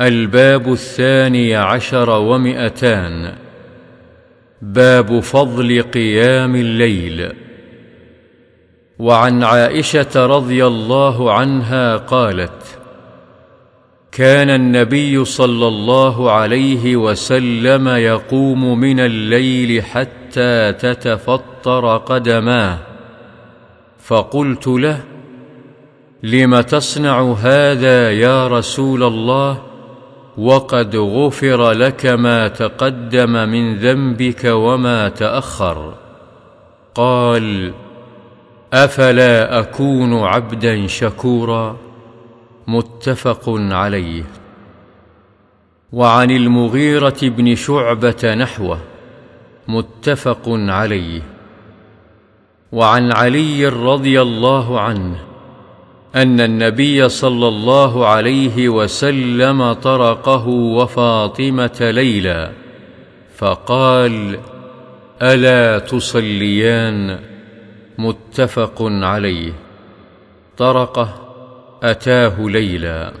الباب الثاني عشر ومئتان. باب فضل قيام الليل. وعن عائشة رضي الله عنها قالت كان النبي صلى الله عليه وسلم يقوم من الليل حتى تتفطر قدماه. فقلت له لم تصنع هذا يا رسول الله؟ وقد غفر لك ما تقدم من ذنبك وما تأخر. قال أفلا أكون عبدا شكورا؟ متفق عليه. وعن المغيرة بن شعبة نحوه متفق عليه. وعن علي رضي الله عنه أن النبي صلى الله عليه وسلم طرقه وفاطمة ليلا فقال ألا تصليان؟ متفق عليه. طرقه أتاه ليلا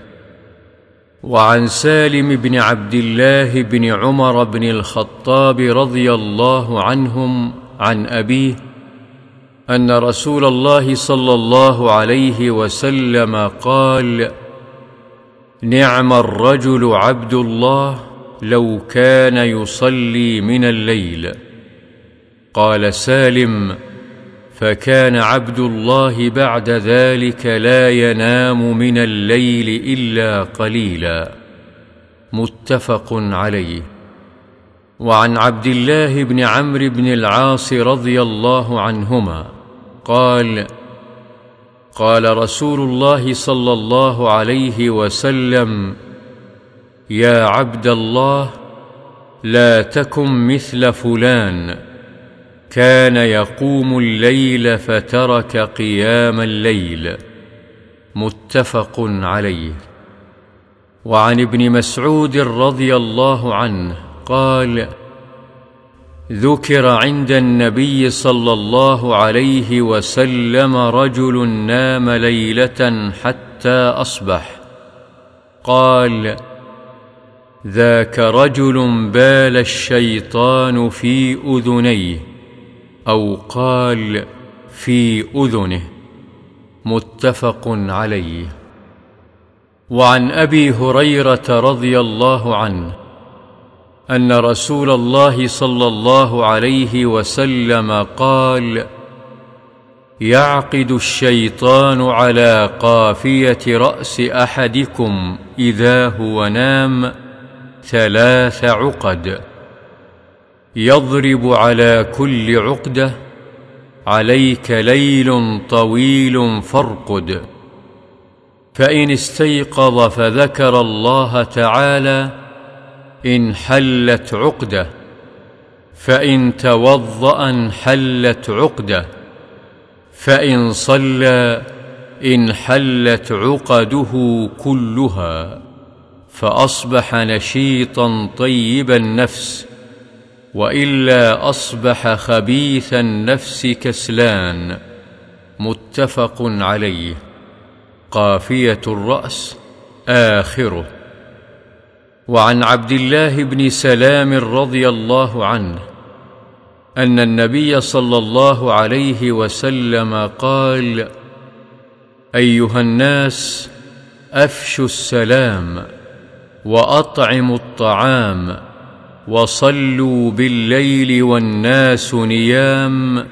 وعن سالم بن عبد الله بن عمر بن الخطاب رضي الله عنهم عن أبيه أن رسول الله صلى الله عليه وسلم قال نعم الرجل عبد الله لو كان يصلي من الليل. قال سالم فكان عبد الله بعد ذلك لا ينام من الليل إلا قليلا. متفق عليه. وعن عبد الله بن عمرو بن العاص رضي الله عنهما قال قال رسول الله صلى الله عليه وسلم يا عبد الله لا تكن مثل فلان. كان يقوم الليل فترك قيام الليل. متفق عليه. وعن ابن مسعود رضي الله عنه قال ذكر عند النبي صلى الله عليه وسلم رجل نام ليلة حتى أصبح. قال ذاك رجل بال الشيطان في أذنيه أو قال في أذنه. متفق عليه. وعن أبي هريرة رضي الله عنه أن رسول الله صلى الله عليه وسلم قال يعقد الشيطان على قافية رأس أحدكم إذا هو نام ثلاث عقد يضرب على كل عقدة عليك ليل طويل فارقد. فإن استيقظ فذكر الله تعالى انحلت عقدة فإن توضأ انحلت عقدة فإن صلى انحلت عقده كلها فأصبح نشيطا طيب النفس وإلا أصبح خبيث النفس كسلان متفق عليه. قافية الرأس آخره. وعن عبد الله بن سلام رضي الله عنه أن النبي صلى الله عليه وسلم قال أيها الناس أفشوا السلام وأطعموا الطعام وصلوا بالليل والناس نيام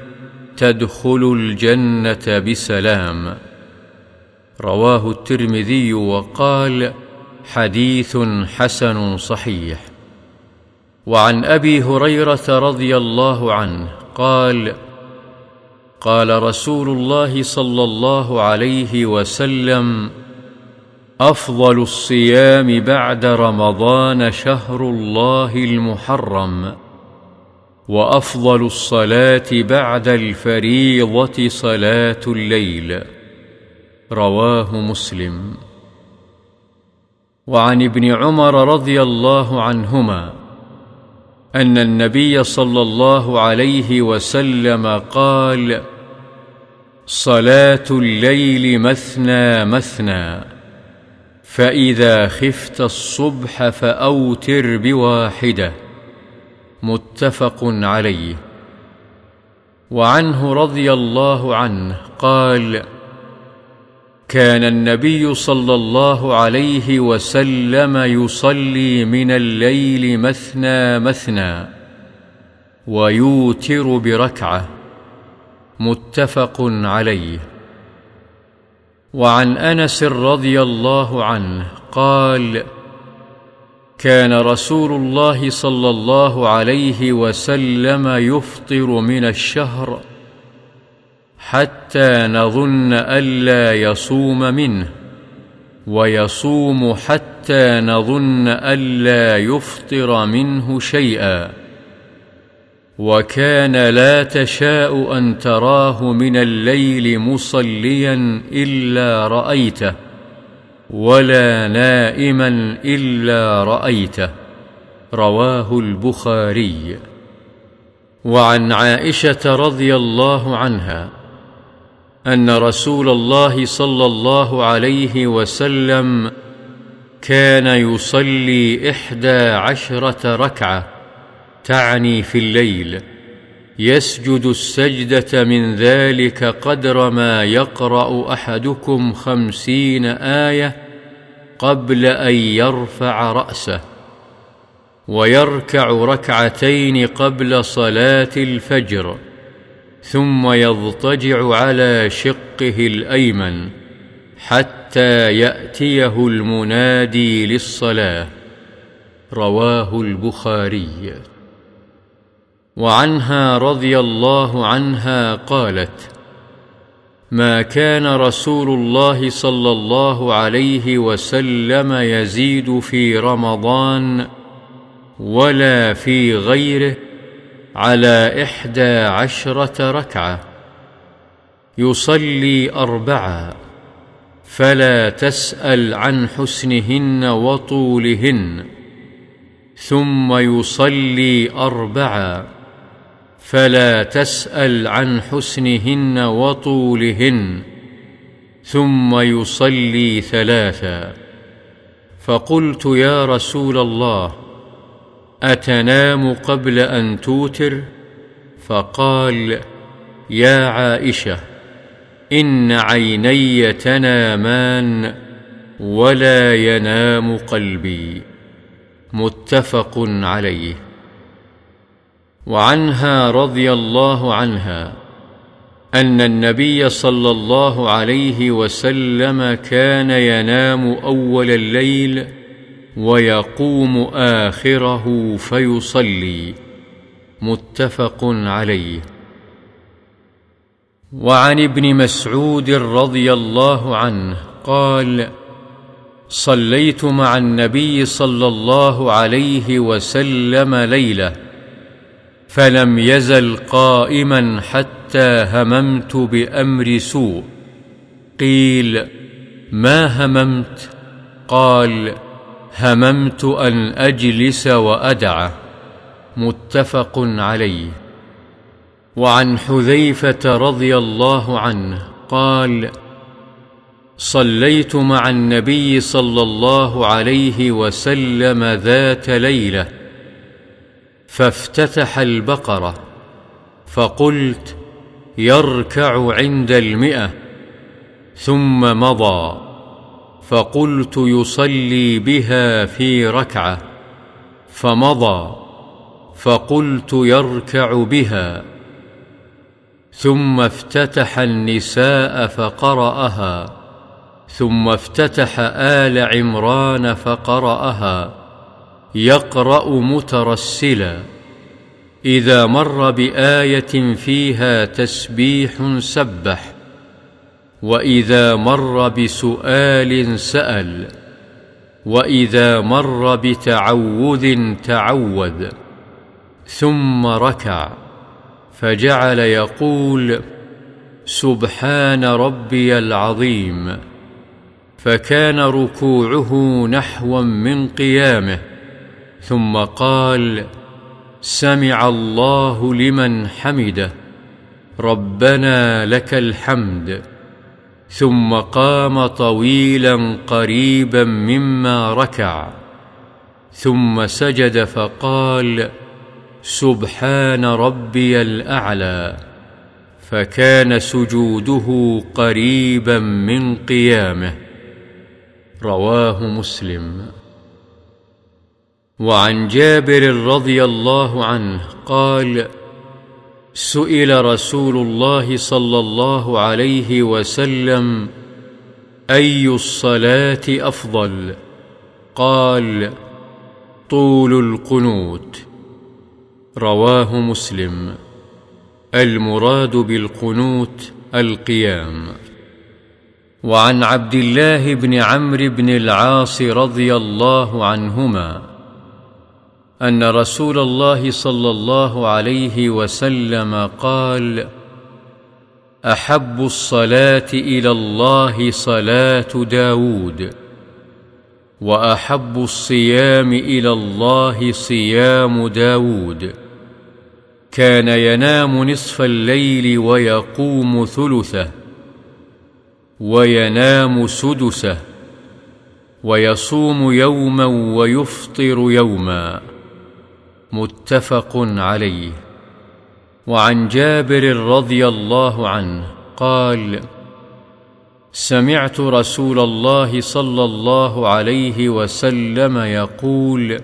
تدخلوا الجنة بسلام. رواه الترمذي وقال حديث حسن صحيح. وعن أبي هريرة رضي الله عنه قال قال رسول الله صلى الله عليه وسلم أفضل الصيام بعد رمضان شهر الله المحرم وأفضل الصلاة بعد الفريضة صلاة الليل. رواه مسلم. وعن ابن عمر رضي الله عنهما أن النبي صلى الله عليه وسلم قال صلاة الليل مثنى مثنى فإذا خفت الصبح فأوتر بواحدة. متفق عليه. وعنه رضي الله عنه قال كان النبي صلى الله عليه وسلم يصلي من الليل مثنى مثنى ويوتر بركعة متفق عليه. وعن أنس رضي الله عنه قال كان رسول الله صلى الله عليه وسلم يفطر من الشهر حتى نظن الا يصوم منه ويصوم حتى نظن الا يفطر منه شيئا. وكان لا تشاء أن تراه من الليل مصليا إلا رأيته ولا نائما إلا رأيته. رواه البخاري. وعن عائشة رضي الله عنها. أن رسول الله صلى الله عليه وسلم كان يصلي إحدى عشرة ركعة تعني في الليل يسجد السجدة من ذلك قدر ما يقرأ أحدكم خمسين آية قبل أن يرفع رأسه ويركع ركعتين قبل صلاة الفجر. ثم يضطجع على شقه الأيمن حتى يأتيه المنادي للصلاة. رواه البخاري. وعنها رضي الله عنها قالت ما كان رسول الله صلى الله عليه وسلم يزيد في رمضان ولا في غيره على إحدى عشرة ركعة. يصلي اربعا فلا تسأل عن حسنهن وطولهن. ثم يصلي اربعا فلا تسأل عن حسنهن وطولهن. ثم يصلي ثلاثا فقلت يا رسول الله أتنام قبل أن توتر؟ فقال يا عائشة إن عيني تنامان ولا ينام قلبي. متفق عليه. وعنها رضي الله عنها أن النبي صلى الله عليه وسلم كان ينام أول الليل ويقوم آخره فيصلي. متفق عليه. وعن ابن مسعود رضي الله عنه قال صليت مع النبي صلى الله عليه وسلم ليلة فلم يزل قائما حتى هممت بأمر سوء. قيل ما هممت؟ قال هممت أن أجلس وادعه متفق عليه. وعن حذيفة رضي الله عنه قال صليت مع النبي صلى الله عليه وسلم ذات ليلة فافتتح البقرة فقلت يركع عند المئة ثم مضى. فقلت يصلي بها في ركعة فمضى فقلت يركع بها ثم افتتح النساء فقرأها ثم افتتح آل عمران فقرأها يقرأ مترسلا إذا مر بآية فيها تسبيح سبح. وإذا مر بسؤال سأل وإذا مر بتعوذ تعوذ ثم ركع فجعل يقول سبحان ربي العظيم فكان ركوعه نحوا من قيامه ثم قال سمع الله لمن حمده ربنا لك الحمد. ثم قام طويلا قريبا مما ركع ثم سجد فقال سبحان ربي الأعلى فكان سجوده قريبا من قيامه. رواه مسلم. وعن جابر رضي الله عنه قال سئل رسول الله صلى الله عليه وسلم أي الصلاة أفضل؟ قال طول القنوت. رواه مسلم. المراد بالقنوت القيام. وعن عبد الله بن عمرو بن العاص رضي الله عنهما أن رسول الله صلى الله عليه وسلم قال أحب الصلاة إلى الله صلاة داود وأحب الصيام إلى الله صيام داود. كان ينام نصف الليل ويقوم ثلثه وينام سدسه ويصوم يوما ويفطر يوما. متفق عليه. وعن جابر رضي الله عنه قال سمعت رسول الله صلى الله عليه وسلم يقول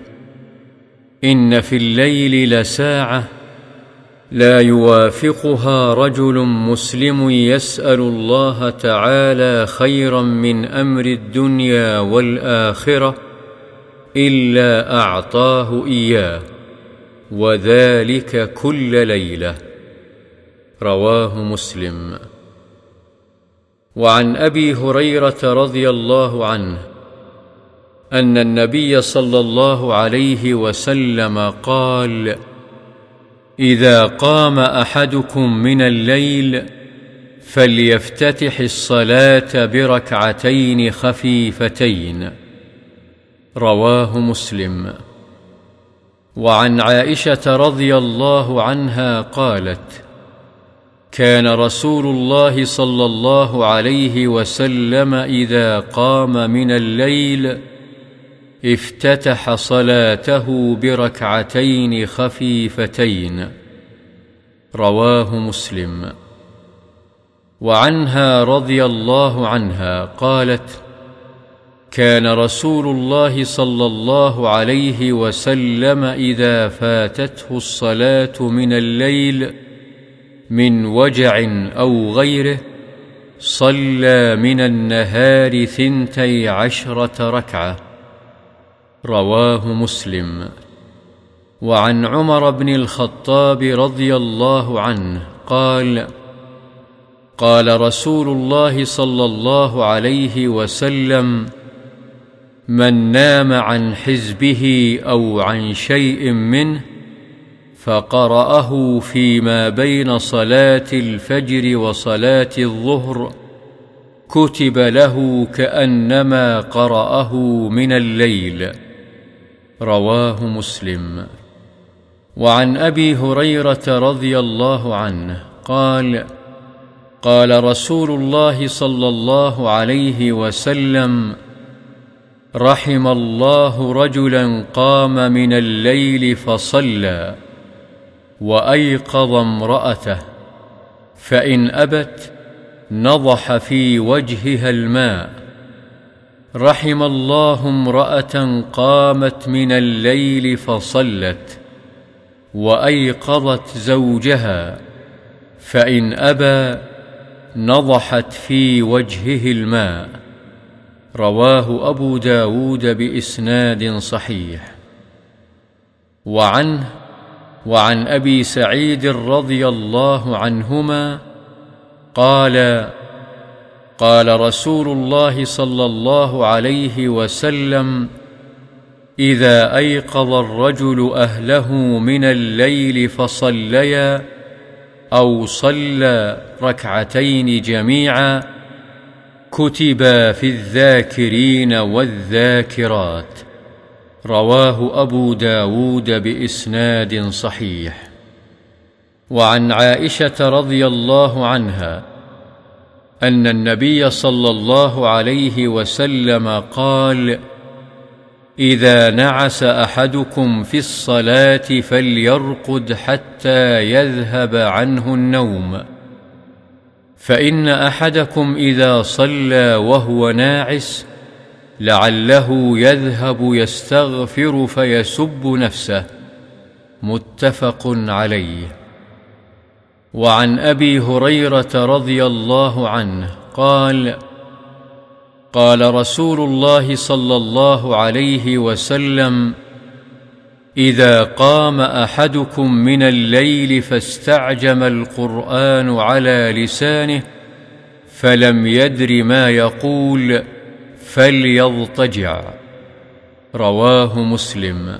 إن في الليل لساعة لا يوافقها رجل مسلم يسأل الله تعالى خيرا من أمر الدنيا والآخرة إلا أعطاه إياه. وذلك كل ليلة. رواه مسلم. وعن أبي هريرة رضي الله عنه أن النبي صلى الله عليه وسلم قال إذا قام أحدكم من الليل فليفتتح الصلاة بركعتين خفيفتين رواه مسلم. وعن عائشة رضي الله عنها قالت كان رسول الله صلى الله عليه وسلم إذا قام من الليل افتتح صلاته بركعتين خفيفتين. رواه مسلم. وعنها رضي الله عنها قالت كان رسول الله صلى الله عليه وسلم إذا فاتته الصلاة من الليل من وجع أو غيره صلى من النهار ثنتي عشرة ركعة. رواه مسلم. وعن عمر بن الخطاب رضي الله عنه قال قال رسول الله صلى الله عليه وسلم من نام عن حزبه أو عن شيء منه فقرأه فيما بين صلاة الفجر وصلاة الظهر كتب له كأنما قرأه من الليل. رواه مسلم. وعن أبي هريرة رضي الله عنه قال قال رسول الله صلى الله عليه وسلم رحم الله رجلا قام من الليل فصلى وأيقظ امرأته فإن أبت نضح في وجهها الماء. رحم الله امرأة قامت من الليل فصلت وأيقظت زوجها فإن أبى نضحت في وجهه الماء. رواه أبو داود بإسناد صحيح. وعنه وعن أبي سعيد رضي الله عنهما قال قال رسول الله صلى الله عليه وسلم إذا أيقظ الرجل أهله من الليل فصليا أو صلى ركعتين جميعا كتبا في الذاكرين والذاكرات. رواه أبو داود بإسناد صحيح. وعن عائشة رضي الله عنها أن النبي صلى الله عليه وسلم قال إذا نعس أحدكم في الصلاة فليرقد حتى يذهب عنه النوم. فإن أحدكم إذا صلى وهو ناعس لعله يذهب يستغفر فيسب نفسه. متفق عليه. وعن أبي هريرة رضي الله عنه قال قال رسول الله صلى الله عليه وسلم إذا قام أحدكم من الليل فاستعجم القرآن على لسانه فلم يدر ما يقول فليضطجع. رواه مسلم.